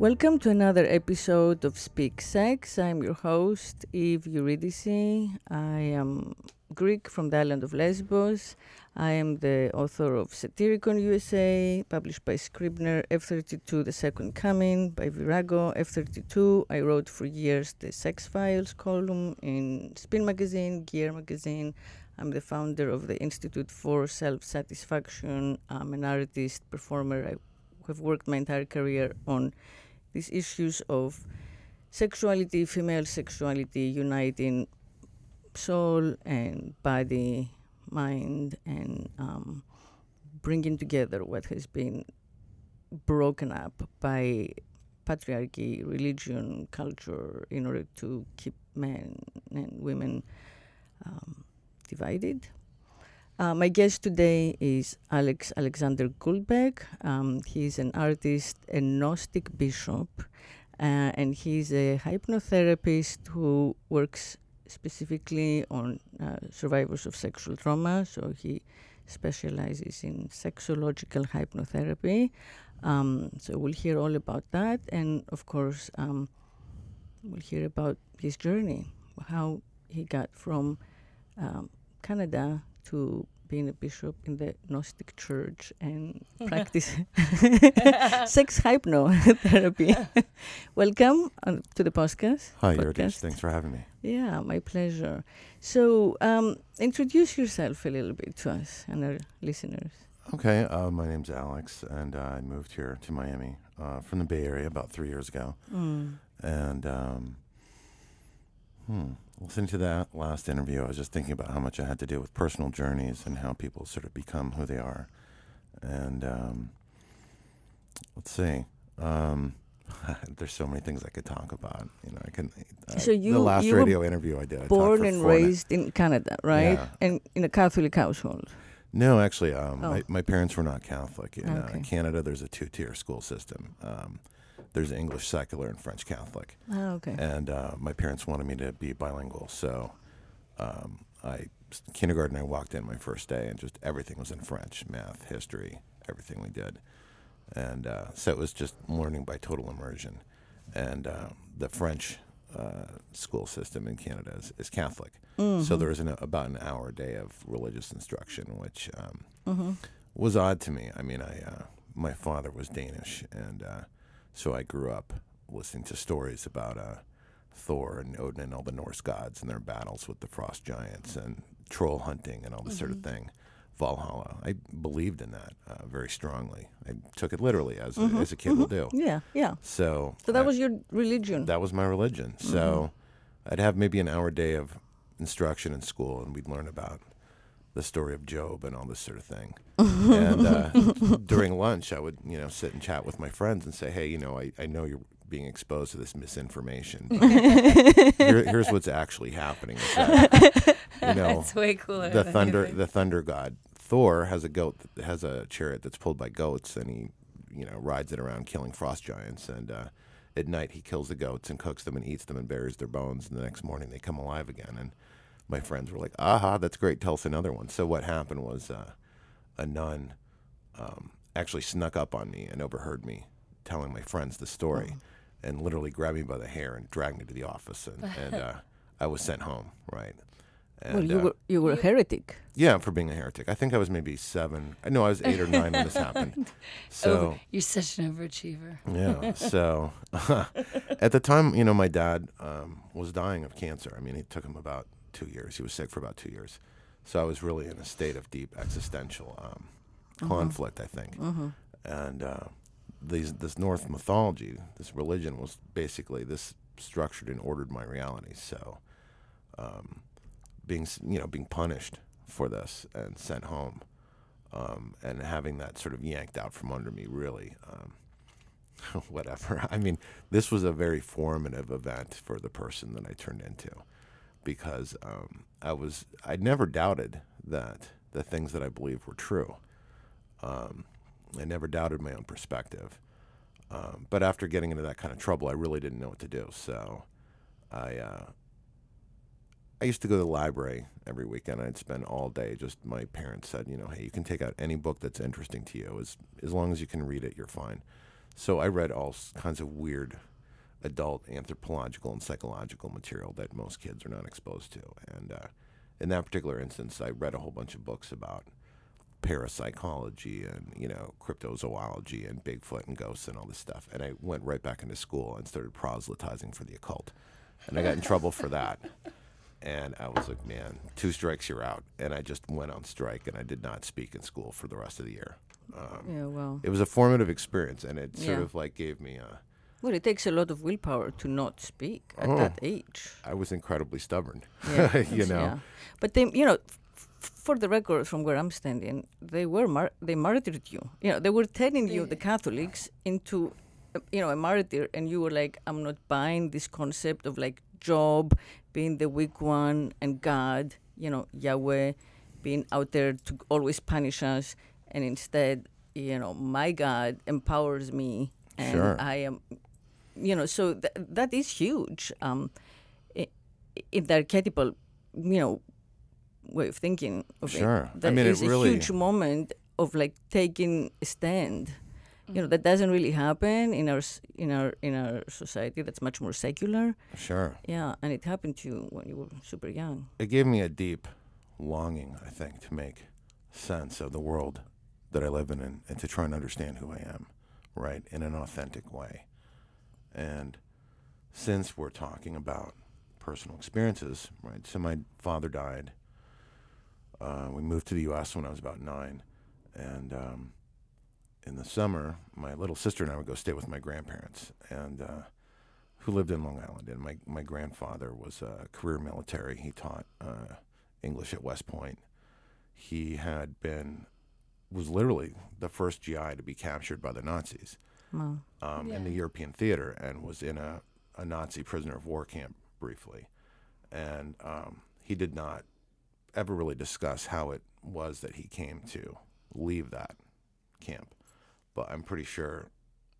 Welcome to another episode of Speak Sex. I'm your host, Eve Eurydice. I am Greek from the island of Lesbos. I am the author of Satyricon USA, published by Scribner, F32, The Second Coming, by Virago, F32. I wrote for years the Sex Files column in Spin Magazine, Gear Magazine. I'm the founder of the Institute for Self Satisfaction. I'm an artist, performer. I have worked my entire career on these issues of sexuality, female sexuality, uniting soul and body, mind, and um, bringing together what has been broken up by patriarchy, religion, culture, in order to keep men and women um, divided. Uh, my guest today is Alex Alexander Goldberg. Um, he's an artist, a Gnostic bishop, uh, and he's a hypnotherapist who works specifically on uh, survivors of sexual trauma. So he specializes in sexological hypnotherapy. Um, so we'll hear all about that, and of course, um, we'll hear about his journey, how he got from um, Canada to being a bishop in the Gnostic Church and practice sex hypnotherapy. Welcome uh, to the podcast. Hi, podcast. Thanks for having me. Yeah, my pleasure. So, um, introduce yourself a little bit to us and our listeners. Okay, uh, my name's Alex, and uh, I moved here to Miami uh, from the Bay Area about three years ago. Mm. And um, hmm, listening to that last interview, I was just thinking about how much I had to do with personal journeys and how people sort of become who they are. And um, let's see. Um, there's so many things I could talk about. You know, I can. So you- the last you radio interview I did, I Born and four and a- raised in Canada, right? Yeah. And in a Catholic household. No, actually, um, Oh. my, my parents were not Catholic. In uh, Canada, there's a two-tier school system. Um, there's English secular and French Catholic, Ah, okay. and uh, my parents wanted me to be bilingual. So, um, I kindergarten, I walked in my first day, and just everything was in French, math, history, everything we did, and uh, so it was just learning by total immersion. And uh, the French uh, school system in Canada is, is Catholic, so there was an, about an hour a day of religious instruction, which um, Mm-hmm. was odd to me. I mean, I uh, my father was Danish, and uh, so I grew up listening to stories about uh, Thor and Odin and all the Norse gods and their battles with the frost giants and troll hunting and all this sort of thing. Valhalla. I believed in that uh, very strongly. I took it literally, as a, as a kid will do. Yeah, yeah. So, So that I- was your religion. that was my religion. So I'd have maybe an hour day of instruction in school, and we'd learn about the story of Job and all this sort of thing. and uh, during lunch, I would, you know, sit and chat with my friends and say, "Hey, you know, I, I know you're being exposed to this misinformation. Here, here's what's actually happening. Is that, you know, That's way cooler. the thunder the thunder god Thor has a goat that has a chariot that's pulled by goats and he you know rides it around killing frost giants and uh, at night he kills the goats and cooks them and eats them and buries their bones and the next morning they come alive again and my friends were like aha that's great tell us another one so what happened was uh, a nun um, actually snuck up on me and overheard me telling my friends the story and literally grabbed me by the hair and dragged me to the office and, and uh, I was sent home right and, well, you uh, were you were a heretic. yeah, for being a heretic. I think I was maybe seven. I know I was eight or nine when this happened. So Over- You're such an overachiever. yeah. So at the time, you know, my dad um, was dying of cancer. I mean, it took him about two years. He was sick for about two years. So I was really in a state of deep existential um, conflict. I think. And uh, these this Norse mythology, this religion, was basically this structured and ordered my reality. So. Um, being you know being punished for this and sent home um, and having that sort of yanked out from under me really um, whatever i mean this was a very formative event for the person that i turned into because um, i was i never doubted that the things that i believed were true um, i never doubted my own perspective um, but after getting into that kind of trouble i really didn't know what to do so i uh, I used to go to the library every weekend. I'd spend all day. Just my parents said, you know, hey, you can take out any book that's interesting to you as as long as you can read it, you're fine. So I read all kinds of weird adult anthropological and psychological material that most kids are not exposed to. And uh, in that particular instance, I read a whole bunch of books about parapsychology and you know cryptozoology and Bigfoot and ghosts and all this stuff. And I went right back into school and started proselytizing for the occult, and I got in trouble for that. And I was like, man, two strikes, you're out. And I just went on strike, and I did not speak in school for the rest of the year. Um, Yeah, well. it was a formative experience, and it sort Yeah. of like gave me a. Well, it takes a lot of willpower to not speak at Oh. that age. I was incredibly stubborn. Yeah, you know. Yeah. But they, you know, f- for the record, from where I'm standing, they were mar- they martyred you. You know, they were turning you, the Catholics, into, uh, you know, a martyr, and you were like, I'm not buying this concept of like Job being the weak one and God, you know, Yahweh being out there to always punish us, and instead, you know, my God empowers me, and Sure. I am, you know, so th- that is huge. Um, i- in the archetypal, you know, way of thinking of Sure. I it. That mean, it is a really- huge moment of like taking a stand. You know, that doesn't really happen in our in our in our society. That's much more secular. Sure. Yeah, and it happened to you when you were super young. It gave me a deep longing, I think, to make sense of the world that I live in and, and to try and understand who I am, right, in an authentic way. And since we're talking about personal experiences, right, so my father died. Uh, we moved to the U.S. when I was about nine. And um, in the summer, my little sister and I would go stay with my grandparents. And uh, who lived in Long Island, and my, my grandfather was a career military. He taught uh, English at West Point. He had been was literally the first GI to be captured by the Nazis Wow. um, in the European theater, and was in a, a Nazi prisoner of war camp briefly. And um, he did not ever really discuss how it was that he came to leave that camp. But I'm pretty sure,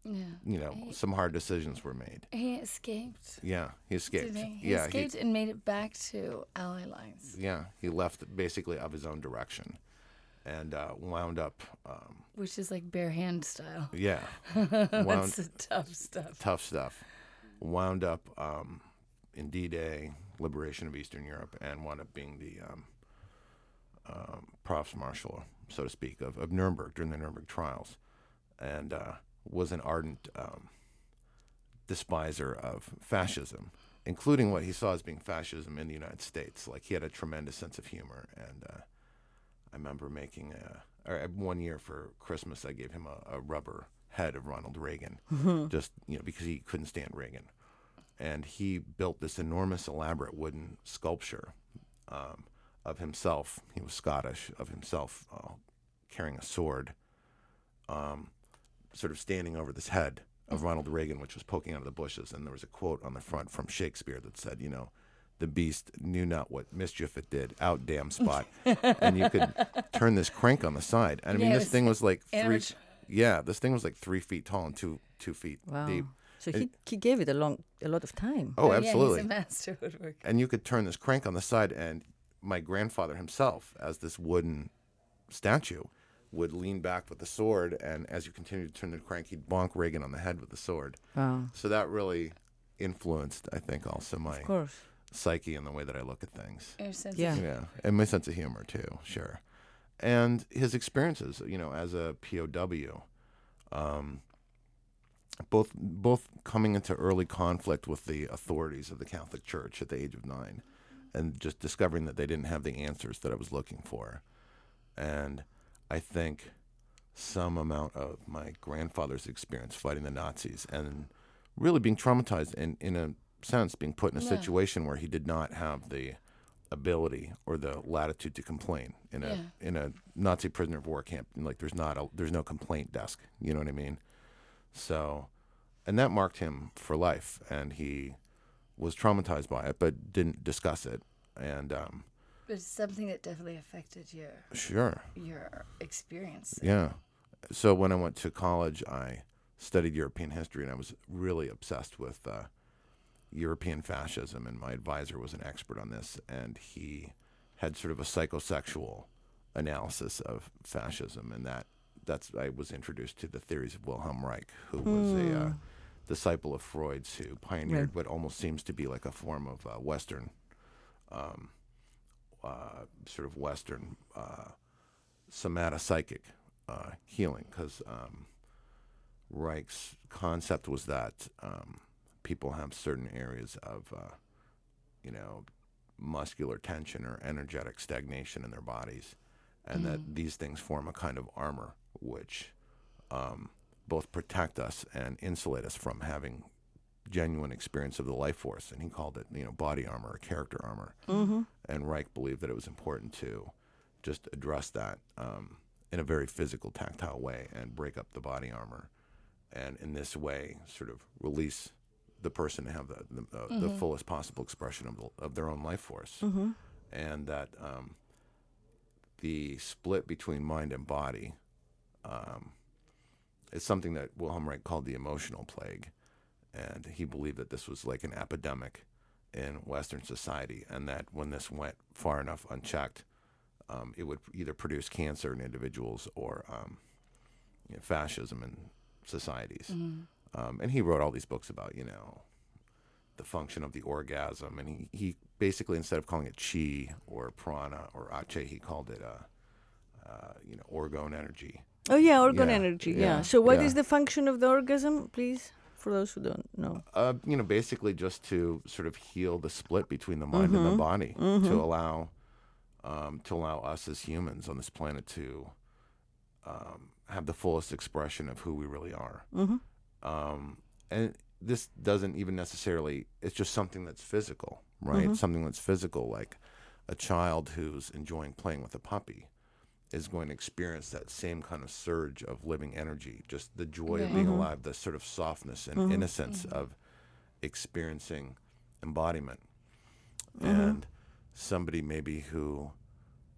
Yeah. you know, He- some hard decisions were made. He escaped. Yeah, he escaped. Didn't he? He yeah, escaped and made it back to Ally lines, yeah, he left basically of his own direction, and uh, wound up. Um, which is like bare hand style. yeah, wound That's the tough stuff. tough stuff. Wound up um, in D-Day, liberation of Eastern Europe, and wound up being the um, um, provost marshal, so to speak, of, of Nuremberg during the Nuremberg trials, and uh, was an ardent um, despiser of fascism, including what he saw as being fascism in the United States. Like he had a tremendous sense of humor, and uh, I remember making a, or one year for Christmas, I gave him a, a rubber head of Ronald Reagan, just you know because he couldn't stand Reagan, and he built this enormous, elaborate wooden sculpture um, of himself. He was Scottish, of himself uh, carrying a sword, um, sort of standing over this head of Ronald Reagan, which was poking out of the bushes. And there was a quote on the front from Shakespeare that said, you know, the beast knew not what mischief it did, out damn spot. and you could turn this crank on the side. And I mean, Yeah, this thing was like three. Yeah, this thing was like three feet tall and two two feet Wow. deep. So he, he gave it a long a lot of time. Oh, oh Yeah, absolutely. he's a master woodworker. and you could turn this crank on the side and my grandfather himself as this wooden statue would lean back with the sword and as you continue to turn the crank he'd bonk reagan on the head with the sword Wow. so that really influenced i think also my Of course. Psyche and the way that i look at things. Your sense of Yeah. yeah. And my sense of humor too. Sure. And his experiences you know as a pow um, both both coming into early conflict with the authorities of the Catholic Church at the age of nine, and just discovering that they didn't have the answers that I was looking for, and I think some amount of my grandfather's experience fighting the Nazis and really being traumatized in, in a sense being put in a Yeah. situation where he did not have the ability or the latitude to complain in a Yeah. in a Nazi prisoner of war camp. And, Like there's not a there's no complaint desk. You know what I mean? So, and that marked him for life, and he was traumatized by it, but didn't discuss it. And um, But it's something that definitely affected your sure, your experience. yeah. So when I went to college, I studied European history, and I was really obsessed with uh, European fascism. And my advisor was an expert on this, and he had sort of a psychosexual analysis of fascism, and that that's I was introduced to the theories of Wilhelm Reich, who was a uh, disciple of Freud's, who pioneered what almost seems to be like a form of uh, Western, um, uh, sort of Western uh, somatopsychic uh, healing, because um, Reich's concept was that um, people have certain areas of, uh, you know, muscular tension or energetic stagnation in their bodies, and that these things form a kind of armor which um, both protect us and insulate us from having genuine experience of the life force. And he called it, you know, body armor or character armor. Mm-hmm. And Reich believed that it was important to just address that um, in a very physical, tactile way and break up the body armor. And in this way, sort of release the person to have the, the, uh, the fullest possible expression of, the, of their own life force. Mm-hmm. And that um, the split between mind and body um, is something that Wilhelm Reich called the emotional plague. And he believed that this was like an epidemic in Western society, and that when this went far enough unchecked, um, it would either produce cancer in individuals or um, you know, fascism in societies. Um, and he wrote all these books about, you know, the function of the orgasm. And he, he basically, instead of calling it chi or prana or ache, he called it, uh, uh, you know, orgone energy. Oh yeah, orgone Yeah, energy. Yeah. yeah, So what is yeah. the function of the orgasm, please, for those who don't know? Uh, you know, basically just to sort of heal the split between the mind and the body, to allow um, to allow us as humans on this planet to um, have the fullest expression of who we really are. Um, and this doesn't even necessarily; it's just something that's physical, right? Mm-hmm. Something that's physical, like a child who's enjoying playing with a puppy is going to experience that same kind of surge of living energy, just the joy of being mm-hmm. alive, the sort of softness and mm-hmm. innocence of experiencing embodiment. And somebody maybe who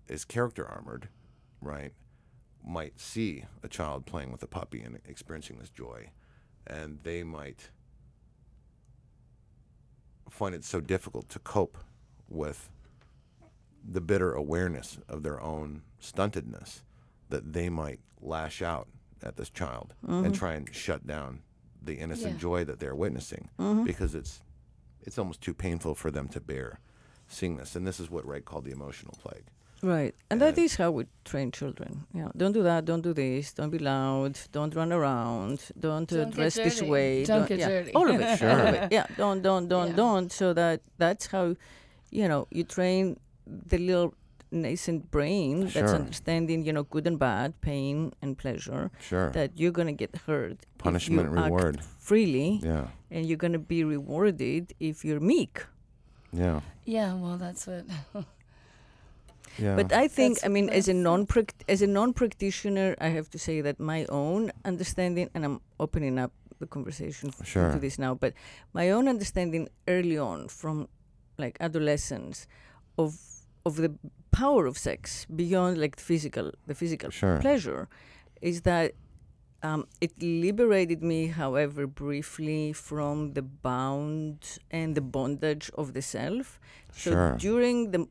is character armored, right, might see a child playing with a puppy and experiencing this joy, and they might find it so difficult to cope with the bitter awareness of their own stuntedness that they might lash out at this child and mm-hmm. try and shut down the innocent Yeah. joy that they're witnessing mm-hmm. because it's it's almost too painful for them to bear seeing this. And this is what Reich called the emotional plague Right. And that And- is how we train children. Yeah. Don't do that. Don't do this. Don't be loud. Don't run around. Don't, uh, Don't get dress this dirty. way. Don't get yeah. dirty. All of it. All of it. Yeah. Don't, don't, don't, Yeah. don't. So that that's how, you know, you train the little nascent brain that's understanding, you know, good and bad, pain and pleasure. sure That you're gonna get hurt. if Punishment you and act reward. freely, yeah and you're gonna be rewarded if you're meek. yeah Yeah, well, that's what. yeah But I think, That's- I mean, as a that's- non as a non practitioner, I have to say that my own understanding, and I'm opening up the conversation f- Sure. to this now, but my own understanding early on, from like adolescence, of of the power of sex beyond like the physical, the physical Sure. pleasure, is that. Um, it liberated me, however, briefly from the bound and the bondage of the self. So Sure. during the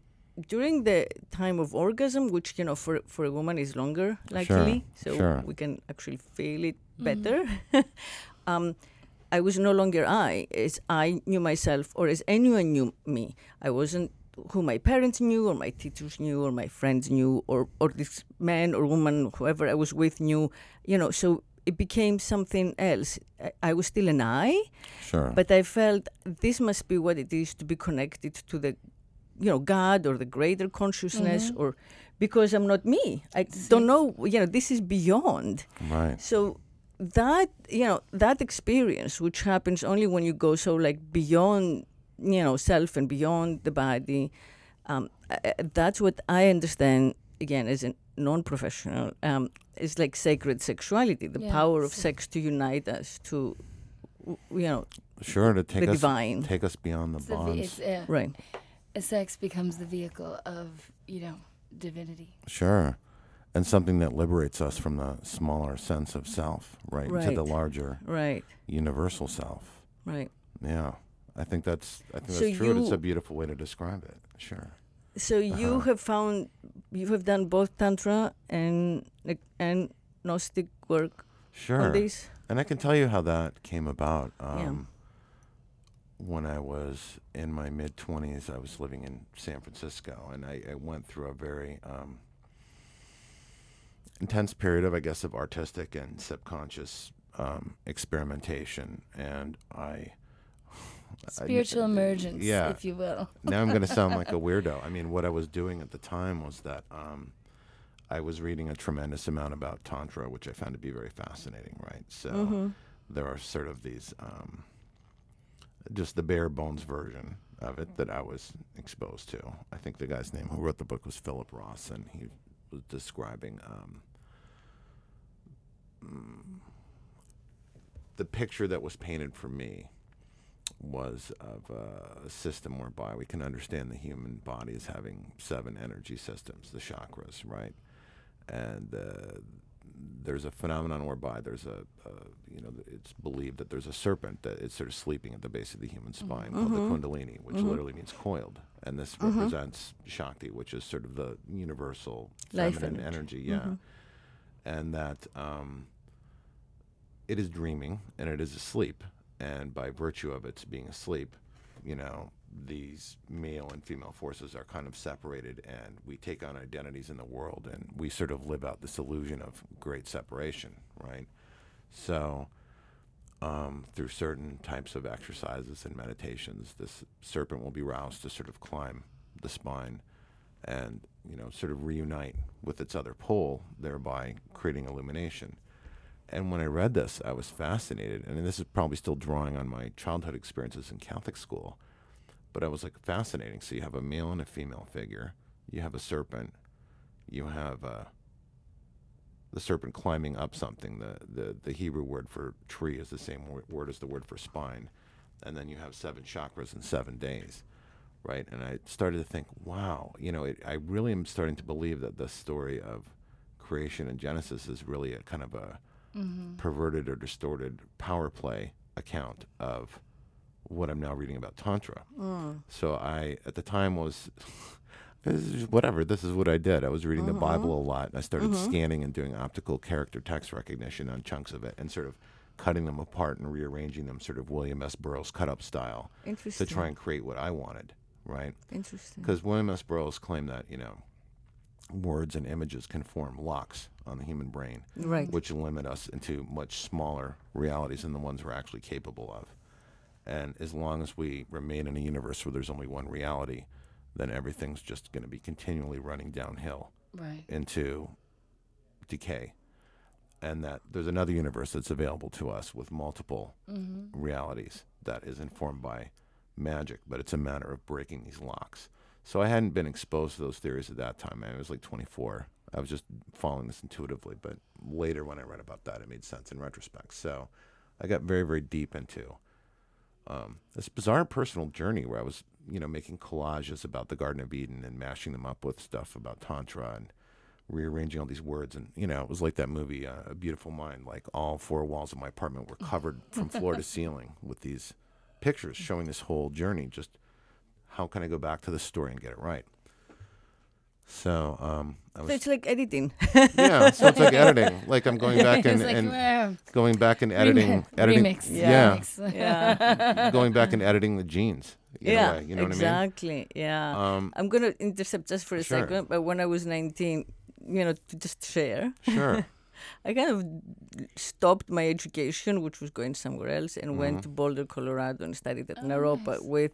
during the time of orgasm, which you know for for a woman is longer likely, so sure. we can actually feel it better. um, I was no longer I, as I knew myself or as anyone knew me. I wasn't who my parents knew or my teachers knew or my friends knew or or this man or woman whoever I was with knew. You know, so it became something else. I, I was still an I, sure but I felt this must be what it is to be connected to the, you know, God or the greater consciousness, or because I'm not me. I don't know. You know, this is beyond. right So that you know that experience, which happens only when you go so like beyond, you know, self and beyond the body. Um, uh, that's what I understand again as a non-professional. Um, is like sacred sexuality, the Yeah, power of so- sex to unite us to, you know, sure to take the us divine. take us beyond the It's the ve- bonds it's, uh, Right. Sex becomes the vehicle of, you know, divinity. Sure. And something that liberates us from the smaller sense of self, right, to the larger Right. universal self. Right. Yeah. I think that's I think So that's true. and It's a beautiful way to describe it. Sure. So you Uh-huh. have found you have done both tantra and like, and hypnostic work Sure. on this? And I can tell you how that came about. Yeah. When I was in my mid 20s, I was living in San Francisco, and I, I went through a very um, intense period of, I guess, of artistic and subconscious um, experimentation. And I. I- Spiritual emergence, yeah. if you will. now I'm going to sound like a weirdo. I mean, what I was doing at the time was that um, I was reading a tremendous amount about Tantra, which I found to be very fascinating, right? So Mm-hmm. there are sort of these, um, just the bare bones version of it that I was exposed to. I think the guy's name who wrote the book was Philip Ross, and he was describing um, mm, the picture that was painted for me was of a system whereby we can understand the human body as having seven energy systems, the chakras, right? And uh, there's a phenomenon whereby there's a, a, you know, it's believed that there's a serpent that is sort of sleeping at the base of the human mm-hmm. spine mm-hmm. called the Kundalini, which mm-hmm. literally means coiled. And this represents Shakti, which is sort of the universal Life feminine energy. energy, yeah. And that um, it is dreaming and it is asleep. And by virtue of its being asleep, you know, these male and female forces are kind of separated and we take on identities in the world and we sort of live out this illusion of great separation, right? So, um, through certain types of exercises and meditations, this serpent will be roused to sort of climb the spine and, you know, sort of reunite with its other pole, thereby creating illumination. And when I read this, I was fascinated. And this is probably still drawing on my childhood experiences in Catholic school. But I was like, fascinating. So you have a male and a female figure, you have a serpent, you have uh, the serpent climbing up something. The, the, the Hebrew word for tree is the same wor- word as the word for spine. And then you have seven chakras in seven days, right? And I started to think, wow, you know, it, I really am starting to believe that the story of creation and Genesis is really a kind of a perverted or distorted power play account of what I'm now reading about Tantra. Mm. So I, at the time, was this is whatever. This is what I did. I was reading the mm-hmm. Bible a lot, and I started mm-hmm. scanning and doing optical character text recognition on chunks of it, and sort of cutting them apart and rearranging them, sort of William S. Burroughs cut-up style, to try and create what I wanted. Right? Interesting. Because William S. Burroughs claimed that you know words and images can form locks on the human brain, Right. which limit us into much smaller realities than the ones we're actually capable of. And as long as we remain in a universe where there's only one reality, then everything's just going to be continually running downhill Right. into decay. And that there's another universe that's available to us with multiple mm-hmm. realities that is informed by magic, but it's a matter of breaking these locks. So I hadn't been exposed to those theories at that time. I was like 24. I was just following this intuitively, but later when I read about that, it made sense in retrospect. So I got very, very deep into um, this bizarre personal journey where I was, you know, making collages about the Garden of Eden and mashing them up with stuff about Tantra and rearranging all these words. And, you know, it was like that movie, uh, A Beautiful Mind. Like all four walls of my apartment were covered from floor to ceiling with these pictures showing this whole journey. Just how can I go back to the story and get it right? So um, I So it's like editing. yeah. So it's like editing. Like I'm going back and, It's like, and "Well, going back and editing, editing. remix. Yeah, remix." yeah. going back and editing the genes. Yeah. way, you know exactly. Yeah. what I mean? Um, I'm gonna intercept just for a Sure. second. But when I was 19, you know, to just share, sure. I kind of stopped my education, which was going somewhere else, and Mm-hmm. went to Boulder, Colorado, and studied at Oh, Naropa nice. with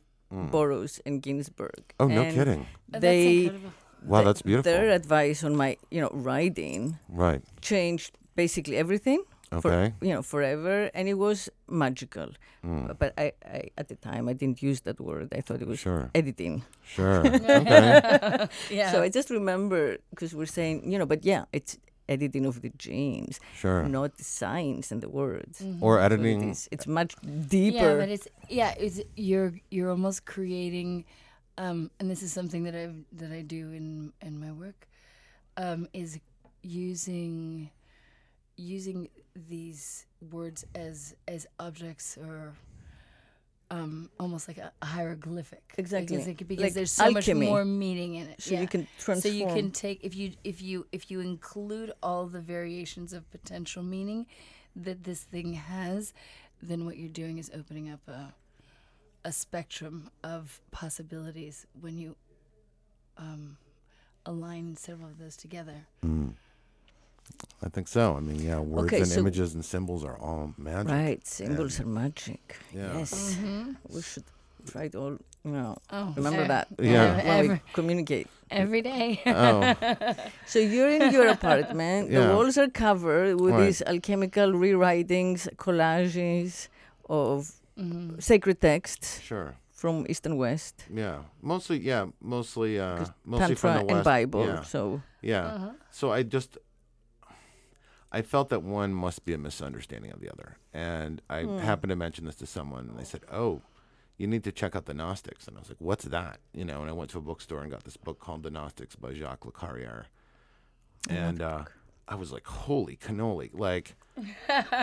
Burroughs and Ginsberg. Mm. Oh, no And kidding. Oh, that's They incredible. Wow, th- that's beautiful. Their advice on my, you know, writing Right. changed basically everything. For, Okay. you know, forever, and it was magical. Mm. But I, I, at the time, I didn't use that word. I thought it was Sure. editing. Sure. okay. Yeah. So I just remember because we're saying, you know, but yeah, it's editing of the genes, Sure. not the signs and the words. Mm-hmm. Or So it editing. is- it's much deeper. Yeah, but it's yeah, it's you're you're almost creating, um, and this is something that I that I do in in my work, um, is using using these words as as objects or um, almost like a, a hieroglyphic. Exactly. Because, it, because Like there's so alchemy. much more meaning in it. So you yeah. can So you can take if you if you if you include all the variations of potential meaning that this thing has, then what you're doing is opening up a a spectrum of possibilities when you um, align several of those together. I think so. I mean, yeah, words Okay, and so- images and symbols are all magic. Right, symbols are magic. Yeah. Yes, we should try to all, you know, Oh, remember that Yeah. when we communicate. every day. Oh, So you're in your apartment. Yeah. The walls are covered with Right. these alchemical rewritings, collages of Mhm. sacred texts sure. from East and West, Yeah, mostly. Yeah, mostly. Uh, 'Cause mostly from Tantra the and. Bible. Yeah, So yeah. Uh-huh. So I just, I felt that one must be a misunderstanding of the other, and I Hmm. happened to mention this to someone, and they said, "Oh, you need to check out the Gnostics," and I was like, "What's that?" You know, and I went to a bookstore and got this book called The Gnostics by Jacques Lacarrière, and uh, I was like, "Holy cannoli!" Like,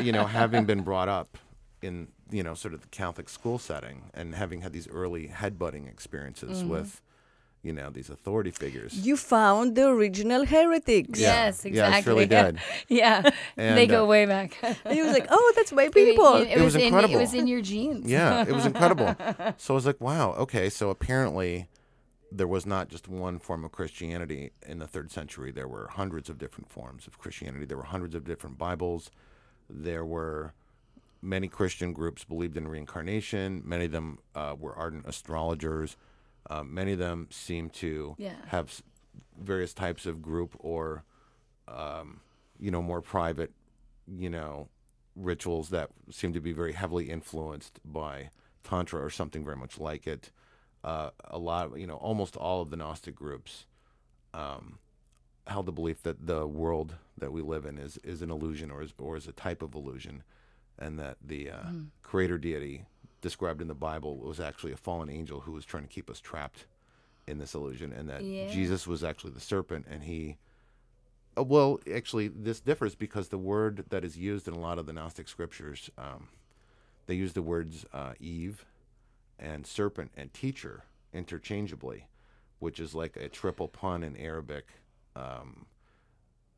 you know, having been brought up in you know sort of the Catholic school setting and having had these early headbutting experiences Mm-hmm. with, you know, these authority figures. you found the original heretics. Yeah. Yes, Yeah, it's really exactly. good. yeah, they go uh, way back. And he was like, "Oh, that's my It- people." It, It was in, incredible. It was in your genes. Yeah, it was incredible. so I was like, wow, okay. So apparently, there was not just one form of Christianity in the third century. There were hundreds of different forms of Christianity. There were hundreds of different Bibles. There were many Christian groups believed in reincarnation. Many of them uh, were ardent astrologers. Uh, many of them seemed to Yeah. have s- various types of group or, um, you know, more private, you know, rituals that seem to be very heavily influenced by tantra or something very much like it. Uh, a lot, you know, almost all of the Gnostic groups um, held the belief that the world that we live in is is an illusion or is or is a type of illusion, and that the uh, creator deity described in the Bible was actually a fallen angel who was trying to keep us trapped in this illusion, and that Yeah. Jesus was actually the serpent, and he. Uh, well, actually, this differs because the word that is used in a lot of the Gnostic scriptures, um, they use the words uh, Eve and serpent and teacher interchangeably, which is like a triple pun in Arabic, um,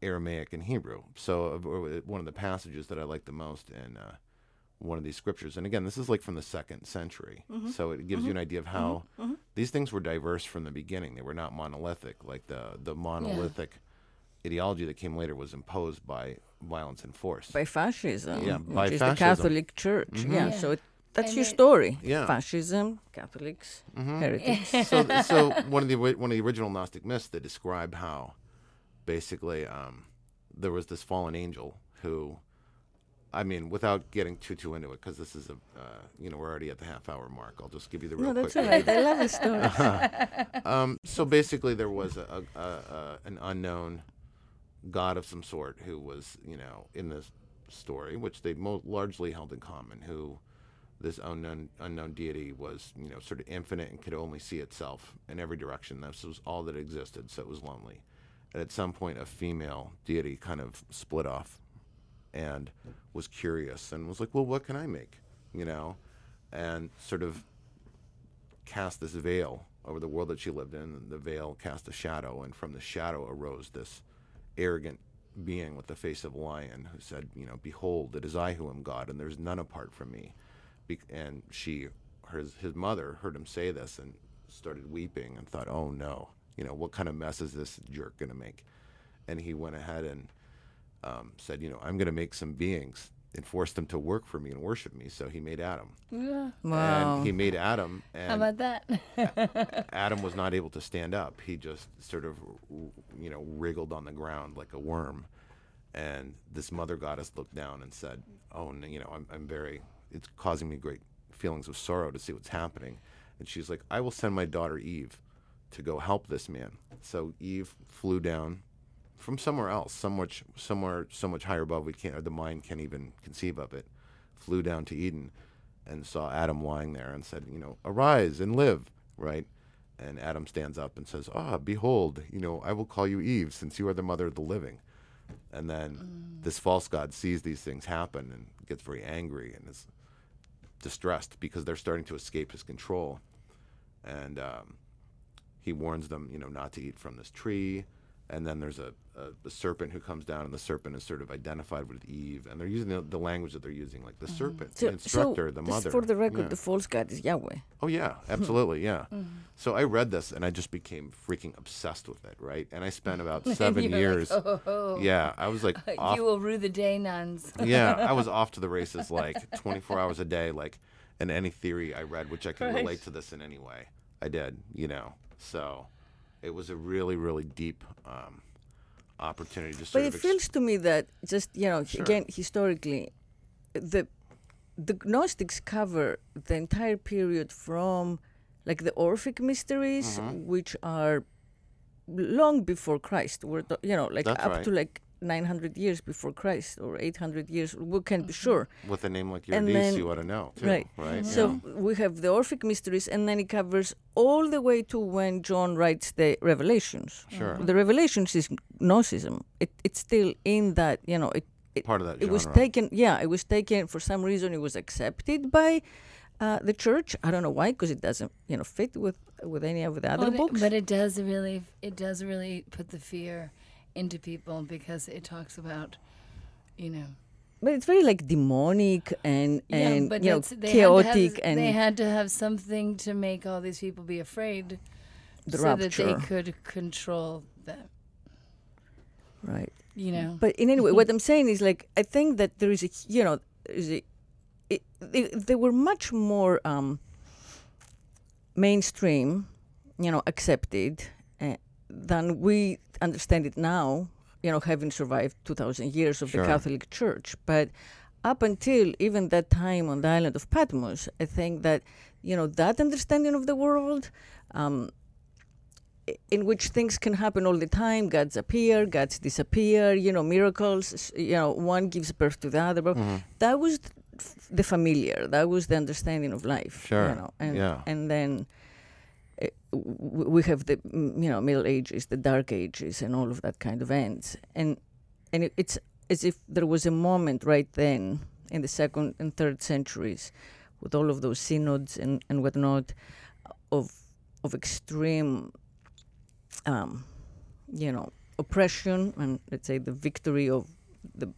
Aramaic, and Hebrew. So, uh, one of the passages that I like the most in uh, one of these scriptures, and again, this is like from the second century, mm-hmm. so it gives you an mm-hmm. idea of mm-hmm. how these things were diverse from the beginning. They were not monolithic, like the the monolithic ideology that came later was imposed by violence and force. by fascism, Yeah, which by is fascism. the Catholic Church. Yeah, Yeah. so it, that's And your it- story. Yeah. Fascism, Catholics, heretics. so, so one of the one of the original Gnostic myths that describe how, basically, um, there was this fallen angel who, I mean, without getting too too into it, because this is a, uh, you know, we're already at the half hour mark. I'll just give you the real no, that's quick. all right. I love the story. Um, so basically, there was a, a, a, a an unknown god of some sort who was, you know, in this story, which they mo- largely held in common. Who this unknown unknown deity was, you know, sort of infinite and could only see itself in every direction. This was all that existed, so it was lonely. And at some point, a female deity kind of split off and was curious and was like, "Well, what can I make?" You know, and sort of cast this veil over the world that she lived in. The veil cast a shadow, and from the shadow arose this arrogant being with the face of a lion who said, You know, behold, it is I who am God, and there's none apart from me. Be- and she, his, his mother, heard him say this and started weeping and thought, Oh no, you know, what kind of mess is this jerk going to make? And he went ahead and um, said, You know, I'm going to make some beings and force them to work for me and worship me. So he made Adam. Yeah. Wow. And he made Adam, and How about that? Adam was not able to stand up. He just sort of, you know, wriggled on the ground like a worm. And this mother goddess looked down and said, "Oh, no, you know, I'm, I'm very. It's causing me great feelings of sorrow to see what's happening." And she's like, "I will send my daughter Eve to go help this man." So Eve flew down from somewhere else, so much, somewhere, so much higher above we can't, or the mind can't even conceive of it. Flew down to Eden, and saw Adam lying there, and said, "You know, arise and live." Right. And Adam stands up and says, "Ah, behold, you know, I will call you Eve, since you are the mother of the living." And then this false god sees these things happen and gets very angry and is distressed because they're starting to escape his control, and um, he warns them, you know, not to eat from this tree. And then there's a, a, a serpent who comes down, and the serpent is sort of identified with Eve, and they're using the, the language that they're using, like the mm-hmm. serpent, the instructor, the just mother. for the record, Yeah. the false god is Yahweh. Oh yeah, absolutely, yeah. Mm-hmm. So I read this and I just became freaking obsessed with it, right? And I spent about seven were like, years. "Oh, oh, oh." Yeah, I was like, You will rue the day, nuns. yeah, I was off to the races like 24 hours a day, like, and any theory I read, which I could Right. relate to this in any way, I did, you know. So it was a really, really deep um, opportunity to But it ex- feels to me that just you know Sure. again historically, the the Gnostics cover the entire period from like the Orphic mysteries, Mm-hmm. which are long before Christ. We're you know like That's up right. to like 900 years before Christ or 800 years. We can Mm-hmm. be sure. with a name like and Eurydice, then- you ought to know, too, Right. right? So we have the Orphic mysteries, and then it covers all the way to when John writes the Revelations. Sure. The Revelations is Gnosticism. It, it's still in that, you know, it, it, Part of that it was taken, yeah, it was taken for some reason, it was accepted by uh, the church. I don't know why, because it doesn't, you know, fit with with any of the other Well, books. But it does really, it does really put the fear into people because it talks about, you know, But it's very like demonic and and but you know chaotic had have, and they had to have something to make all these people be afraid, so rapture, that they could control them. right? You know, But in any way, what I'm saying is like I think that there is a you know a it, they, they were much more um, mainstream, you know, accepted than we understand it now. You know, having survived 2,000 years of Sure. the Catholic Church, but up until even that time on the island of Patmos, I think that you know that understanding of the world. Um, in which things can happen all the time. Gods appear, gods disappear. You know, miracles. You know, one gives birth to the other. But Mm-hmm. that was the familiar. That was the understanding of life. Sure, You know, and yeah. and then. We have the you know Middle Ages, the Dark Ages, and all of that kind of ends, and and it, it's as if there was a moment right then in the second and third centuries, with all of those synods and and whatnot, of of extreme um, you know, oppression and let's say the victory of the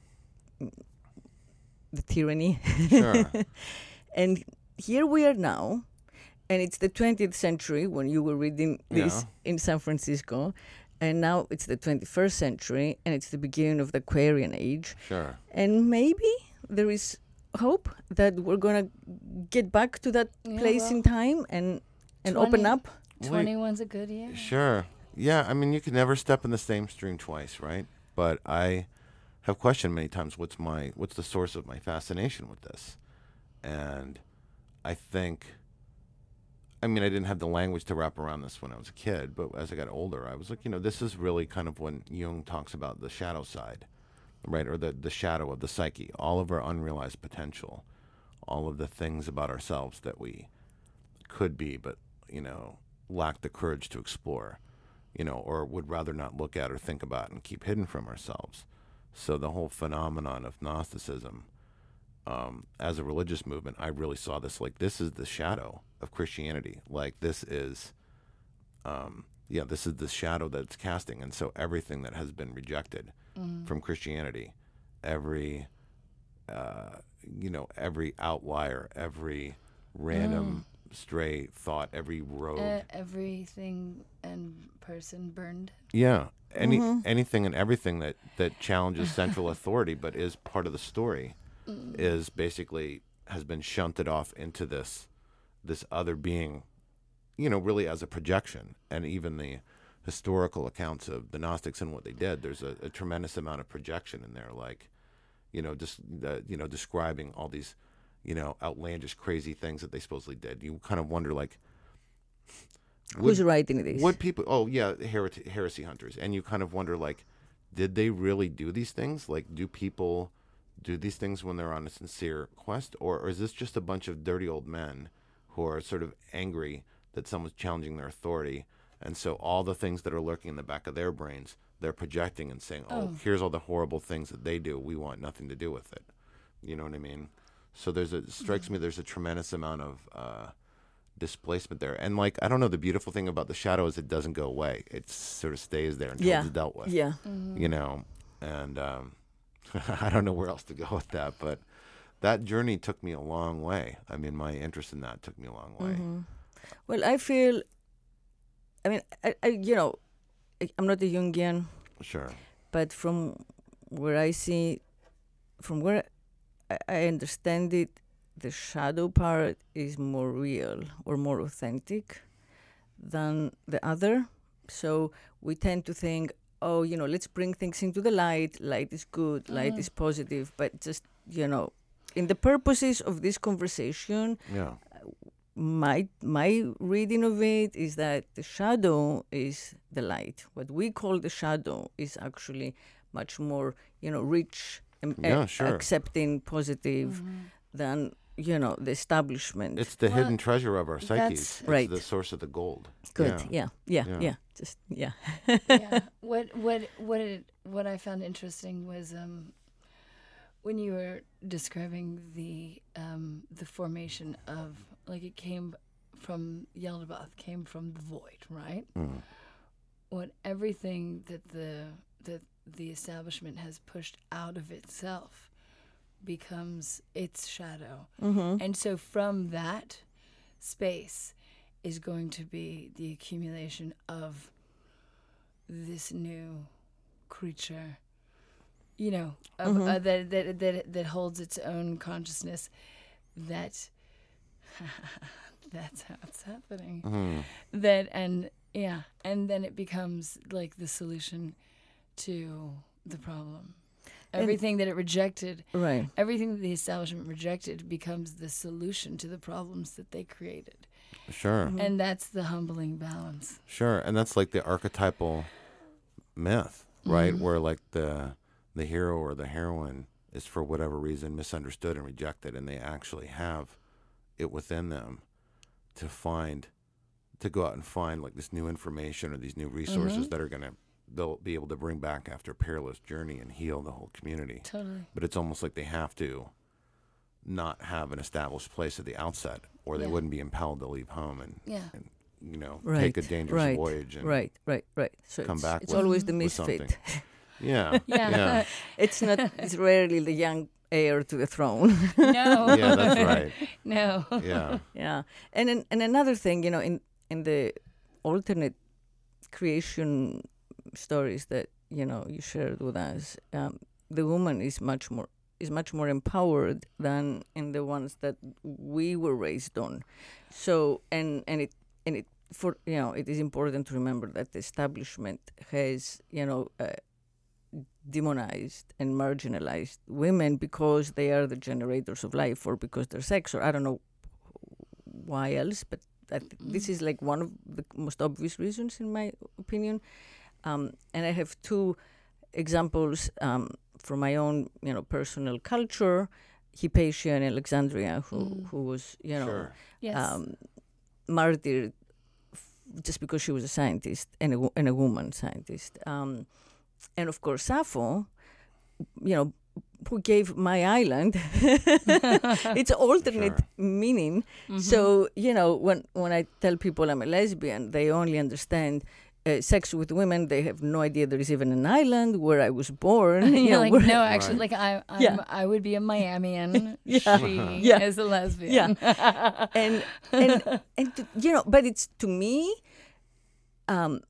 the tyranny. Sure. and here we are now, and it's the 20th century when you were reading this in San Francisco, and now it's the 21st century, and it's the beginning of the Aquarian age, Sure. and maybe there is hope that we're gonna get back to that Yeah, place well, in time and and open 20 up. Wait. twenty one's a good year. Sure. Yeah, I mean, you can never step in the same stream twice, right? But I have questioned many times what's my what's the source of my fascination with this, and I think. I mean, I didn't have the language to wrap around this when I was a kid, but as I got older, I was like, you know, this is really kind of when Jung talks about the shadow side, right, or the the shadow of the psyche, all of our unrealized potential, all of the things about ourselves that we could be, but you know, lack the courage to explore, you know, or would rather not look at or think about and keep hidden from ourselves. So the whole phenomenon of Gnosticism, um, as a religious movement, I really saw this like this is the shadow of Christianity. Like this is, um, yeah, this is the shadow that it's casting, and so everything that has been rejected from Christianity, every, uh, you know, every outlier, every random stray thought, every road. Uh, everything and person burned. Yeah, any anything and everything that that challenges central authority, but is part of the story, is basically has been shunted off into this this other being, you know, really as a projection, and even the historical accounts of the Gnostics and what they did. There's a, a tremendous amount of projection in there, like, you know, just uh, you know, describing all these, you know, outlandish, crazy things that they supposedly did. You kind of wonder, like. Who's would- writing this? what people? Oh yeah, heresy, heresy hunters, and you kind of wonder like, did they really do these things? Like, do people do these things when they're on a sincere quest, or, or is this just a bunch of dirty old men who are sort of angry that someone's challenging their authority, and so all the things that are lurking in the back of their brains, they're projecting and saying, "Oh, here's all the horrible things that they do. We want nothing to do with it." You know what I mean? So there's a it strikes me there's a tremendous amount of uh, displacement there, and like I don't know the beautiful thing about the shadow is it doesn't go away. It sort of stays there until Yeah. it's dealt with. Yeah. You know, and um, I don't know where else to go with that, but that journey took me a long way. I mean, my interest in that took me a long way. Mm-hmm. Well, I feel. I mean, I, I you know, I'm not a Jungian, Sure. but from where I see, from where I, I understand it, the shadow part is more real or more authentic than the other. So we tend to think, oh, you know, let's bring things into the light. Light is good, light mm. is positive, but just, you know, in the purposes of this conversation, Yeah. my my reading of it is that the shadow is the light. What we call the shadow is actually much more, you know, rich, and Yeah, sure. accepting, positive mm-hmm. than you know the establishment. It's the Well, hidden treasure of our psyches. that's- It's Right. the source of the gold. good. Yeah. Yeah, yeah, yeah. Yeah. Just yeah. yeah. What what what it, what I found interesting was um, when you were describing the um, the formation of like it came from Yaldabaoth came from the void, right? Mm. What everything that the that the establishment has pushed out of itself becomes its shadow. Mm-hmm. And so from that space is going to be the accumulation of this new creature, you know, of, uh, that, that, that, that holds its own consciousness that that's how it's happening. Mhm. That, and yeah, and then it becomes like the solution to the problem. And- Everything that it rejected Right. everything that the establishment rejected becomes the solution to the problems that they created. Sure. And that's the humbling balance. Sure. And that's like the archetypal myth, right? Mm-hmm. Where like the the hero or the heroine is for whatever reason misunderstood and rejected and they actually have it within them to find to go out and find like this new information or these new resources Mm-hmm. that are gonna they'll be able to bring back after a peerless journey and heal the whole community. Totally. but it's almost like they have to not have an established place at the outset or they Yeah. wouldn't be impelled to leave home and, Yeah. and you know Right. take a dangerous right. voyage and Right. Right. Right. So come it's, back it's with- always the misfit. yeah Yeah. yeah it's not. It's rarely the young heir to the throne. no. yeah that's right No. yeah Yeah, and an, and another thing, you know, in in the alternate creation stories that you know you shared with us, um, the woman is much more is much more empowered than in the ones that we were raised on. So and and it and it for you know it is important to remember that the establishment has you know. Uh, demonized and marginalized women because they are the generators of life or because they're sex or I don't know why else, but this is like one of the most obvious reasons, in my opinion. Um, and I have two examples um, from my own, you know, personal culture. Hypatia in Alexandria, who who was, you know, sure Yes. um, martyred just because she was a scientist and a, and a woman scientist. Um, and of course, Sappho, you know, who gave my island its alternate Sure. meaning. So, you know, when, when I tell people I'm a lesbian, they only understand. Uh, sex with women, they have no idea there is even an island where I was born. you You're know, like, where- no, actually, Right. like I, I'm, Yeah. I would be a Miamian. Yeah. She Yeah. is a lesbian. yeah and and and to, you know but it's to me um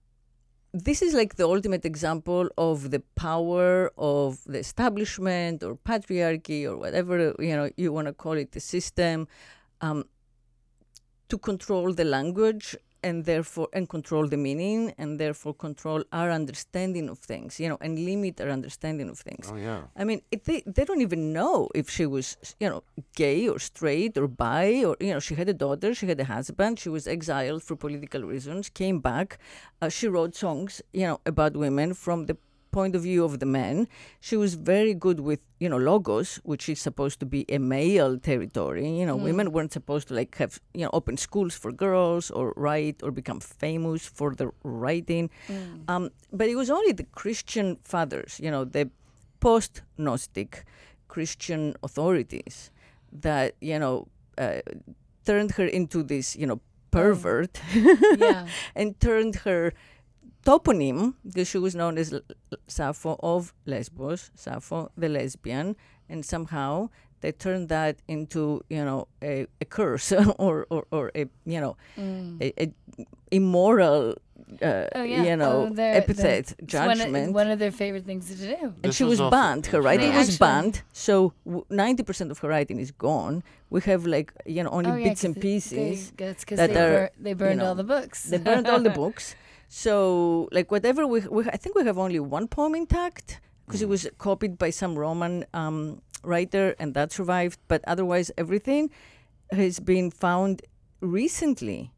this is like the ultimate example of the power of the establishment or patriarchy or whatever you know you want to call it the system um, to control the language and therefore and control the meaning and therefore control our understanding of things you know and limit our understanding of things. Oh yeah. I mean, it, they they don't even know if she was, you know, gay or straight or bi or you know, she had a daughter, she had a husband, she was exiled for political reasons, came back, uh, she wrote songs, you know, about women from the point of view of the men. She was very good with, you know, logos, which is supposed to be a male territory. You know, women weren't supposed to like have, you know, open schools for girls or write or become famous for their writing. Um, but it was only the Christian fathers, you know, the post Gnostic Christian authorities that you know uh, turned her into this you know pervert yeah. and turned her toponym because she was known as L- L- Sappho of Lesbos, Sappho the lesbian, and somehow they turned that into you know a, a curse or, or or a you know a, a immoral uh, Mm. Oh, yeah. you know Oh, they're- epithet It's one of- judgment. One of, their favorite things to do. and This she was was banned. Her writing They was actually- banned. So ninety percent of her writing is gone. We have like you know only oh, yeah, bits and pieces. They, that's because that they, are, bur- they burned know, all the books. They burned all the books. So like whatever we, we I think we have only one poem intact because it was copied by some Roman um, writer and that survived. But otherwise everything has been found recently,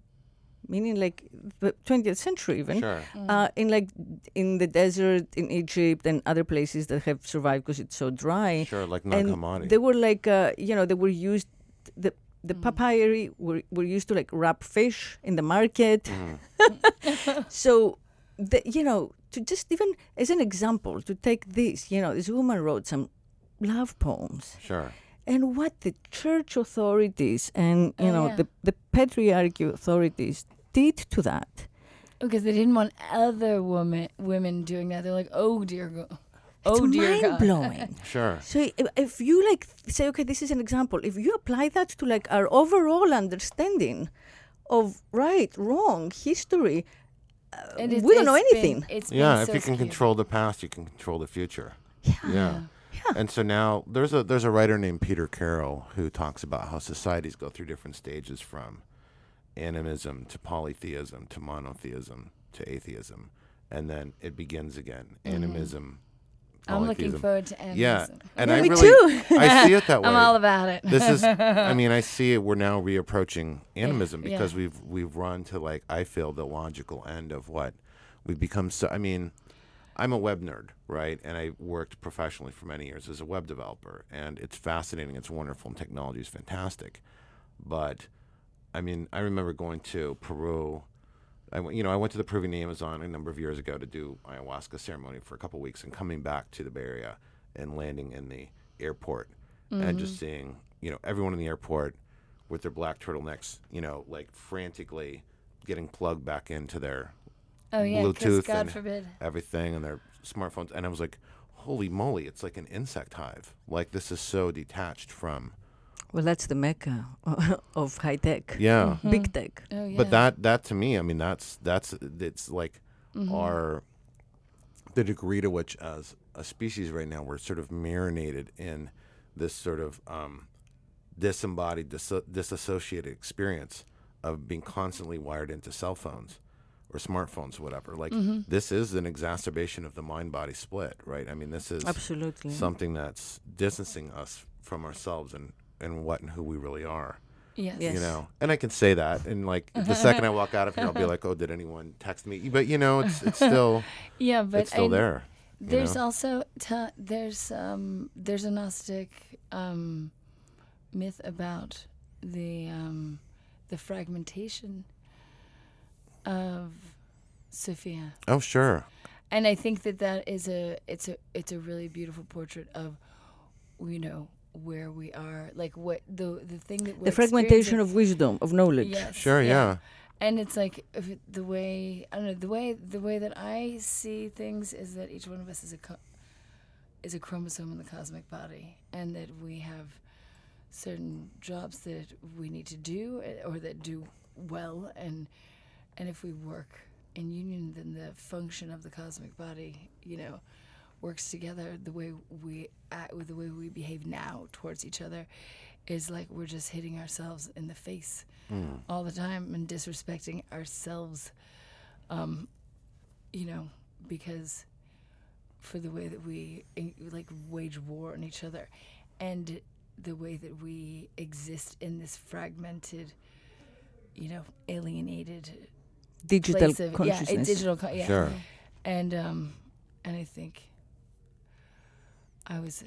meaning like the 20th century even. Sure. Uh, in like in the desert in Egypt and other places that have survived because it's so dry. Sure, like Nag Hammadi. they were like uh, you know they were used the the Mm. papyri were, were used to like wrap fish in the market Mm. so the, you know to just even as an example to take this you know this woman wrote some love poems Sure. and what the church authorities and you Oh, know yeah. the, the patriarchy authorities did to that because they didn't want other women women doing that. They're like, oh dear God. It's Oh dear mind God. blowing Sure. So if, if you like say, okay, this is an example. If you apply that to like our overall understanding of right, wrong, history, uh, And it's- we don't know it's been- anything. it's Yeah, been if so you can skewed. control the past, you can control the future. yeah. Yeah. Yeah. And so now there's a there's a writer named Peter Carroll who talks about how societies go through different stages from animism to polytheism to monotheism to atheism, and then it begins again. Animism. I'm looking forward to animism. Yeah, and Yeah, I me really too. I see it that way. I'm all about it. this is i mean i see it we're now reapproaching animism yeah. because we've we've run to like i feel the logical end of what we've become so i mean i'm a web nerd right and i worked professionally for many years as a web developer and it's fascinating it's wonderful and technology is fantastic but i mean i remember going to peru I went, you know, I went to the Peruvian Amazon a number of years ago to do ayahuasca ceremony for a couple weeks, and coming back to the Bay Area and landing in the airport and just mm-hmm. seeing, you know, everyone in the airport with their black turtlenecks, you know, like frantically getting plugged back into their oh yeah, Bluetooth God and forbid. everything and their smartphones, and I was like, holy moly, it's like an insect hive. Like this is so detached from, Well, that's the mecca of high tech, yeah. big tech. Oh yeah. But that that to me, I mean, that's that's it's like Mm-hmm. our the degree to which as a species right now we're sort of marinated in this sort of um, disembodied, dis- disassociated experience of being constantly wired into cell phones or smartphones, or whatever. Like Mm-hmm. this is an exacerbation of the mind-body split, right? I mean, this is Absolutely. something that's distancing us from ourselves and and what and who we really are yes. Yes. you know and i can say that and like the second i walk out of here i'll be like oh did anyone text me but you know it's it's still Yeah, but it's still I- there There's know? also t- there's um there's a Gnostic um myth about the um the fragmentation of Sophia. oh sure and I think that that is a it's a it's a really beautiful portrait of you know where we are like what the the thing that we're the fragmentation of wisdom, of knowledge. yes sure yeah, and it's like if it- the way I don't know the way the way that I see things is that each one of us is a co- is a chromosome in the cosmic body and that we have certain jobs that we need to do eh, or that do well and and if we work in union then the function of the cosmic body you know works together the way we act with the way we behave now towards each other is like we're just hitting ourselves in the face all the time and disrespecting ourselves um you know because for the way that we eh, like wage war on each other and the way that we exist in this fragmented you know alienated Digital place of yeah consciousness. a digital co- yeah. Sure. And um and i think i was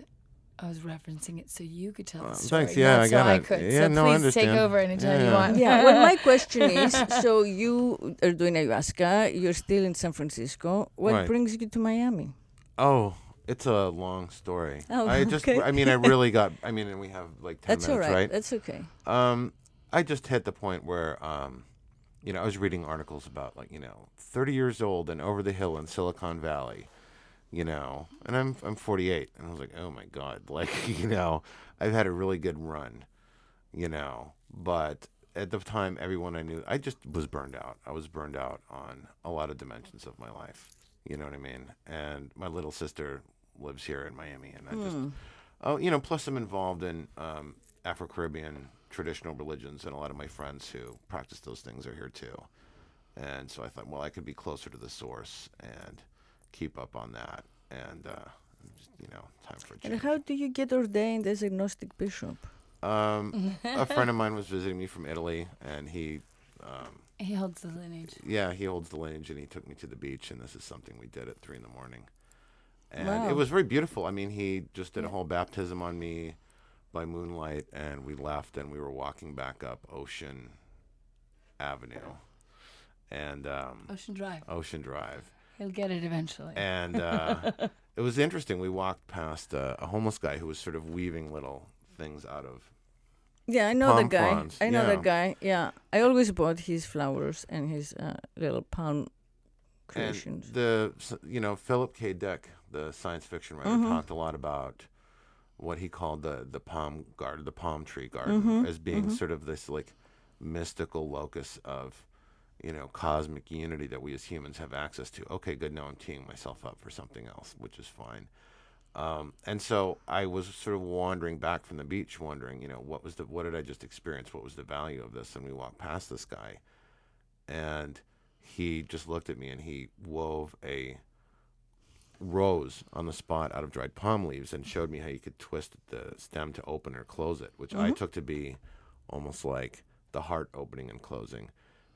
i was referencing it so you could tell the story thanks, yeah, not I so got i it. could Yeah, so no, I please take over anytime Yeah, you yeah. want yeah. Well, my question is: so you are doing ayahuasca, you're still in San Francisco. What Right. brings you to Miami? oh It's a long story. Oh, I just, okay. I mean, I really got. I mean, and we have like ten That's all minutes, right. right? That's okay. Um, I just hit the point where, um, you know, I was reading articles about like, you know, 30 years old and over the hill in Silicon Valley, you know, and I'm I'm 48, and I was like, oh my god, like, you know, I've had a really good run, you know, but at the time, everyone I knew, I just was burned out. I was burned out on a lot of dimensions of my life. You know what I mean? And my little sister lives here in Miami, and I just, oh, you know, plus I'm involved in um, Afro Caribbean traditional religions, and a lot of my friends who practice those things are here too. And so I thought, well, I could be closer to the source and keep up on that. And, uh, just, you know, time for a And how do you get ordained as a Gnostic bishop? Um, a friend of mine was visiting me from Italy, and he, um, He holds the lineage. yeah, he holds the lineage, and he took me to the beach, and this is something we did at three in the morning, and Wow. it was very beautiful. I mean, he just did a whole baptism on me by moonlight, and we left, and we were walking back up Ocean Avenue, and um, Ocean Drive. Ocean Drive, He'll get it eventually. and uh, it was interesting. We walked past uh, a homeless guy who was sort of weaving little things out of Yeah, I know the guy. fronds, I know yeah. the guy. Yeah, I always bought his flowers and his uh, little palm creations. And the you know Philip K. Dick, the science fiction writer, Mm-hmm. talked a lot about what he called the the palm garden, the palm tree garden, Mm-hmm. as being sort of this like mystical locus of you know cosmic unity that we as humans have access to. Okay, good. Now I'm teeing myself up for something else, which is fine. Um, and so I was sort of wandering back from the beach, wondering, you know, what was the what did I just experience? What was the value of this? And we walked past this guy, and he just looked at me and he wove a rose on the spot out of dried palm leaves and showed me how you could twist the stem to open or close it, which I took to be almost like the heart opening and closing.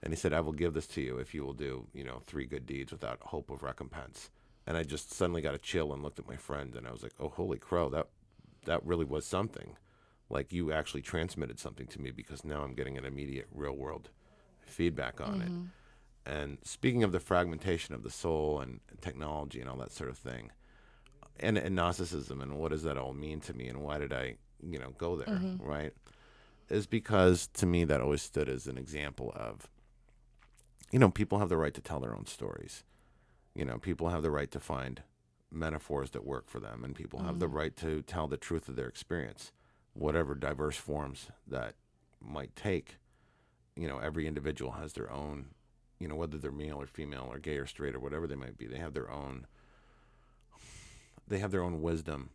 And he said, "I will give this to you if you will do, you know, three good deeds without hope of recompense." And I just suddenly got a chill and looked at my friend and I was like, "Oh, holy crow! That that really was something. Like you actually transmitted something to me because now I'm getting an immediate real world feedback on it." Mm-hmm. And speaking of the fragmentation of the soul and technology and all that sort of thing, and, and Gnosticism and what does that all mean to me and why did I, you know, go there, mm-hmm. right? Is because to me that always stood as an example of, you know, people have the right to tell their own stories. You know, people have the right to find metaphors that work for them, and people have the mm. right to tell the truth of their experience, whatever diverse forms that might take. You know, every individual has their own you know, whether they're male or female or gay or straight or whatever they might be, they have their own they have their own wisdom.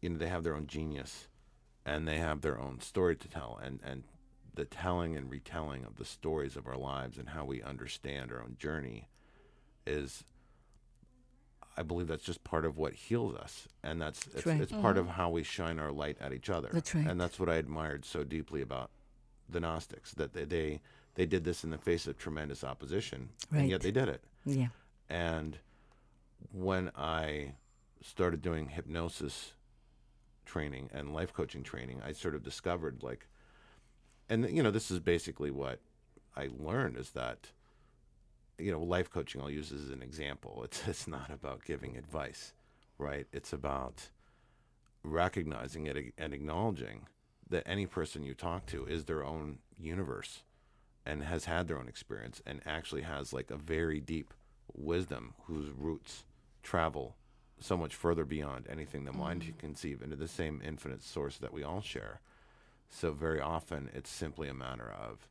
You know, they have their own genius and they have their own story to tell and and the telling and retelling of the stories of our lives and how we understand our own journey is I believe that's just part of what heals us, and that's it's, right. it's part of mm-hmm. how we shine our light at each other. That's right. and that's what I admired so deeply about the Gnostics that they they, they did this in the face of tremendous opposition, and Right. yet they did it. yeah. And when I started doing hypnosis training and life coaching training, I sort of discovered like, and you know, this is basically what I learned is that, you know, life coaching I'll use as an example. It's it's not about giving advice, right? It's about recognizing it and acknowledging that any person you talk to is their own universe and has had their own experience and actually has like a very deep wisdom whose roots travel so much further beyond anything the mind mm. can conceive into the same infinite source that we all share. So very often it's simply a matter of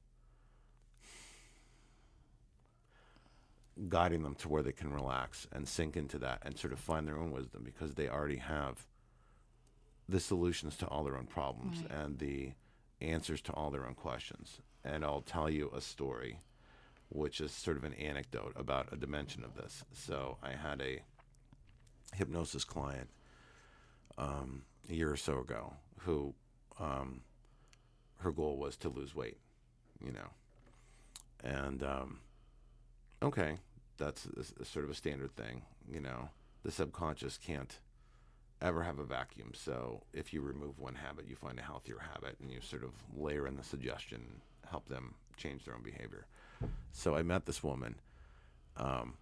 guiding them to where they can relax and sink into that and sort of find their own wisdom because they already have the solutions to all their own problems and the answers to all their own questions. And I'll tell you a story, which is sort of an anecdote about a dimension of this. So I had a hypnosis client um, a year or so ago who um, her goal was to lose weight, you know. And um, okay, that's a, a sort of a standard thing, you know. The subconscious can't ever have a vacuum. So if you remove one habit, you find a healthier habit, and you sort of layer in the suggestion, help them change their own behavior. So I met this woman, um,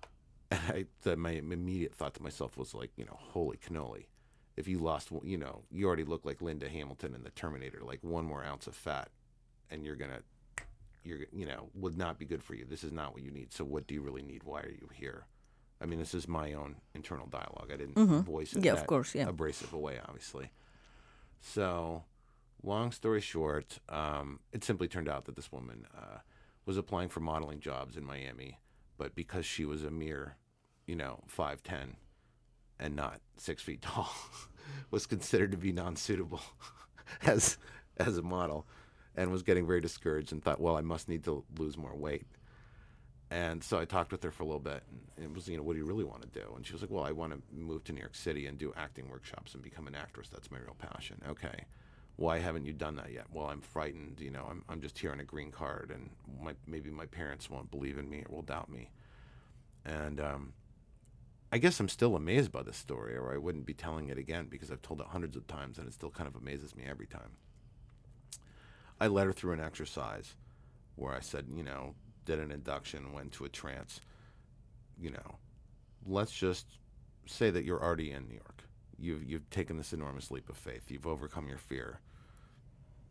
And I, the, my immediate thought to myself was like, you know, holy cannoli. If you lost, you know, you already look like Linda Hamilton in the Terminator, like one more ounce of fat, and you're gonna, you're, you know, would not be good for you. This is not what you need. So what do you really need? Why are you here? I mean, this is my own internal dialogue. I didn't voice it Mm-hmm. Yeah, of course, yeah. abrasive a way, obviously. So, long story short, um, it simply turned out that this woman uh, was applying for modeling jobs in Miami, but because she was a mere, you know, five ten, and not six feet tall, was considered to be non-suitable as as a model, and was getting very discouraged and thought, well, I must need to lose more weight. And so I talked with her for a little bit, and it was, you know, what do you really want to do? And she was like, well, I want to move to New York City and do acting workshops and become an actress. That's my real passion. Okay, why haven't you done that yet? Well, I'm frightened. You know, I'm I'm just here on a green card, and my, maybe my parents won't believe in me or will doubt me. And um, I guess I'm still amazed by this story, or I wouldn't be telling it again because I've told it hundreds of times, and it still kind of amazes me every time. I led her through an exercise where I said, you know, did an induction, went to a trance. You know, let's just say that you're already in New York. You've you've taken this enormous leap of faith. You've overcome your fear.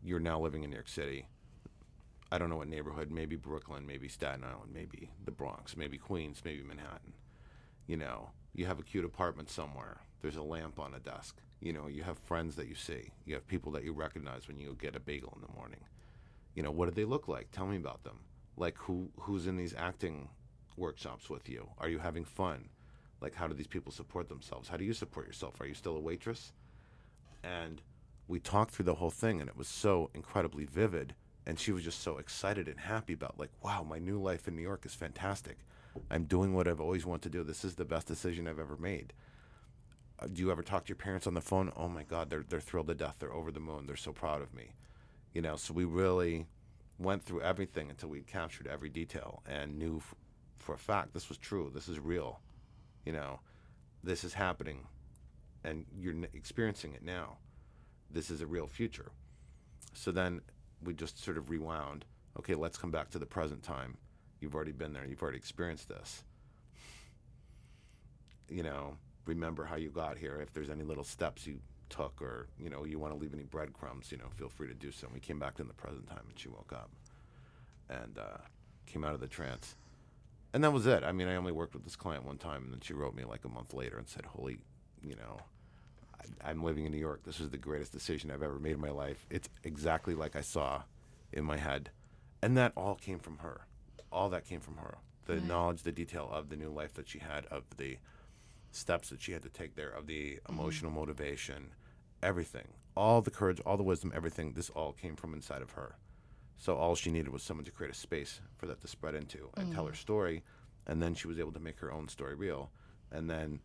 You're now living in New York City. I don't know what neighborhood, maybe Brooklyn, maybe Staten Island, maybe the Bronx, maybe Queens, maybe Manhattan. You know, you have a cute apartment somewhere. There's a lamp on a desk. You know, you have friends that you see. You have people that you recognize when you get a bagel in the morning. You know, what do they look like? Tell me about them. Like who who's in these acting workshops with you? Are you having fun? Like how do these people support themselves? How do you support yourself? Are you still a waitress? And we talked through the whole thing and it was so incredibly vivid and she was just so excited and happy about like wow my new life in new york is fantastic i'm doing what i've always wanted to do. This is the best decision i've ever made. Uh, do you ever talk to your parents on the phone? Oh my god they're, they're thrilled to death. They're over the moon. They're so proud of me. You know so we really went through everything until we captured every detail and knew f- for a fact this was true. This is real. You know this is happening and you're n- experiencing it now. This is a real future. So then we just sort of rewound. Okay let's come back to the present time you've already been there you've already experienced this. You know remember how you got here. If there's any little steps you took or you know you want to leave any breadcrumbs you know feel free to do so. And we came back to the present time and she woke up and uh, came out of the trance. And that was it. I mean i only worked with this client one time and then she wrote me like a month later and said holy you know I, i'm living in new york. This is the greatest decision i've ever made in my life. It's exactly like i saw in my head. And that all came from her all that came from her. The knowledge the detail of the new life that she had of the steps that she had to take there of the emotional motivation everything. All the courage all the wisdom everything this all came from inside of her. So all she needed was someone to create a space for that to spread into and tell her story and then she was able to make her own story real. And then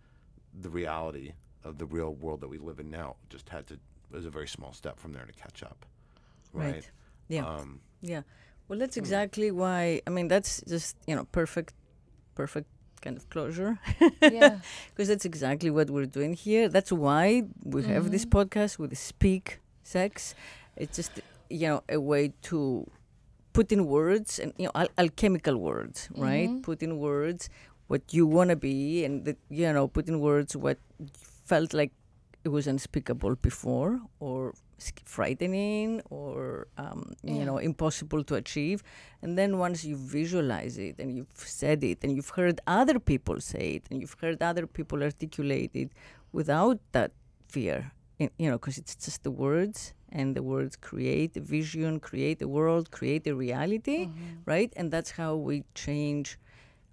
the reality of the real world that we live in now just had to was a very small step from there to catch up. Right, Right. Yeah. um Yeah. Well, that's hmm. exactly why. I mean, that's just you know perfect, perfect kind of closure. Yeah. because that's exactly what we're doing here. That's why we have this mm-hmm. podcast with Speak Sex. It's just you know a way to put in words and you know al- alchemical words, right? Mm-hmm. Put in words what you want to be, and that you know put in words what felt like it was unspeakable before, or sk- frightening, or um, you Yeah. know impossible to achieve. And then once you visualize it and you've said it and you've heard other people say it and you've heard other people articulate it without that fear, in- you know, because it's just the words and the words create a vision, create a world, create a reality, right? And that's how we change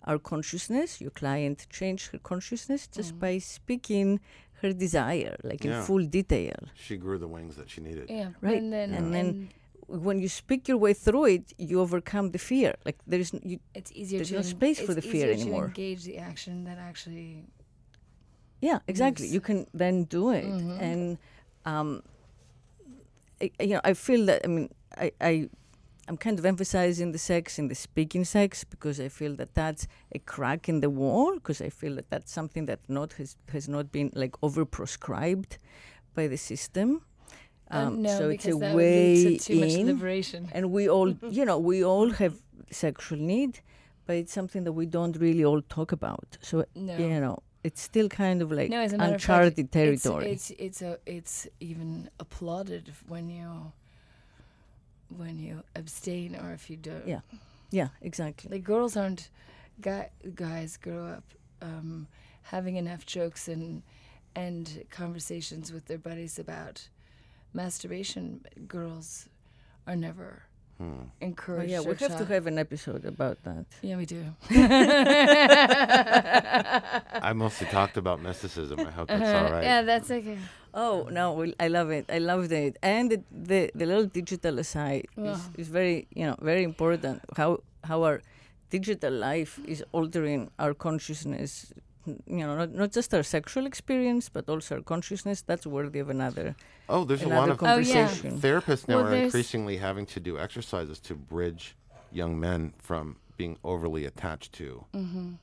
our consciousness. Your client changed her consciousness just by speaking her desire, like in full detail. she grew the wings that she needed Yeah. Right. And then, And then when you speak your way through it, you overcome the fear. Like there's you, it's easier there's to no en- space for the fear easier anymore. To engage the action that actually. yeah, exactly. Yes. You can then do it, and um, I, you know, I feel that. I mean, I, I, I'm kind of emphasizing the sex in the speaking sex because I feel that that's a crack in the wall. Because I feel that that's something that not has has not been like overprescribed by the system. Uh, no, so it's a that would way to too much in. liberation. and we all you know we all have sexual need but it's something that we don't really all talk about. So No. you know, it's still kind of like No, as a matter of fact, uncharted It's, territory. it's it's a it's even applauded when you when you abstain or if you don't. Yeah. yeah, exactly. Like girls aren't guy, guys grow up um, having enough jokes and and conversations with their buddies about masturbation. Girls are never Hmm. Oh, yeah, we or have to have an episode about that. Yeah, we do. I mostly talked about mysticism. I hope that's all right. Yeah, that's okay. Oh no, I love it. I loved it, and the the, the little digital side is, is very you know very important. How how our digital life is altering our consciousness. You know, not, not just our sexual experience, but also our consciousness. That's worthy of another Oh, there's a lot of Oh, yeah. conversation. therapists now Well, are increasingly having to do exercises to bridge young men from being overly attached to Mm-hmm.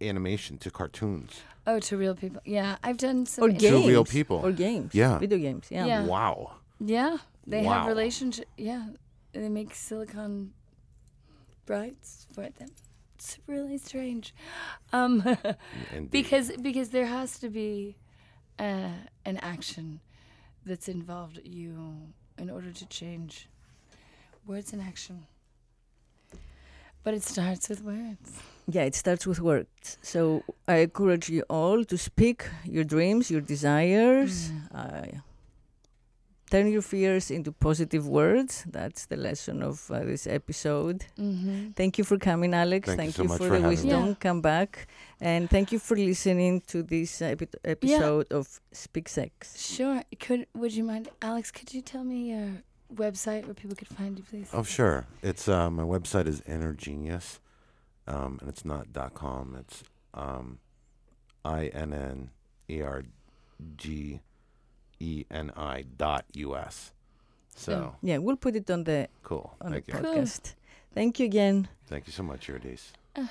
animation, to cartoons. Oh, to real people. Yeah, I've done some. or in- To real people. or games, Yeah. video games. Yeah, Yeah. Wow. Yeah, they Wow. have relationship. Yeah, they make silicon brides for them. It's really strange, um, because because there has to be uh, an action that's involved you in order to change words and action. But it starts with words. Yeah, it starts with words. So I encourage you all to speak your dreams, your desires. Uh, turn your fears into positive words. That's the lesson of uh, this episode. Mm-hmm. Thank you for coming, Alex. Thank you so for for the having wisdom. Yeah. Come back. And thank you for listening to this epi- episode of Speak Sex. Sure. Could would you mind, Alex? Could you tell me your website where people could find you, please? Oh, sure. It's uh, my website is Innergenius, um, and it's not dot .com. It's um, I N N E R G N I dot U S. So oh, Yeah, we'll put it on the cool. on Thank the you. Cool. podcast. Thank you again. Thank you so much, Eurydice. Ah.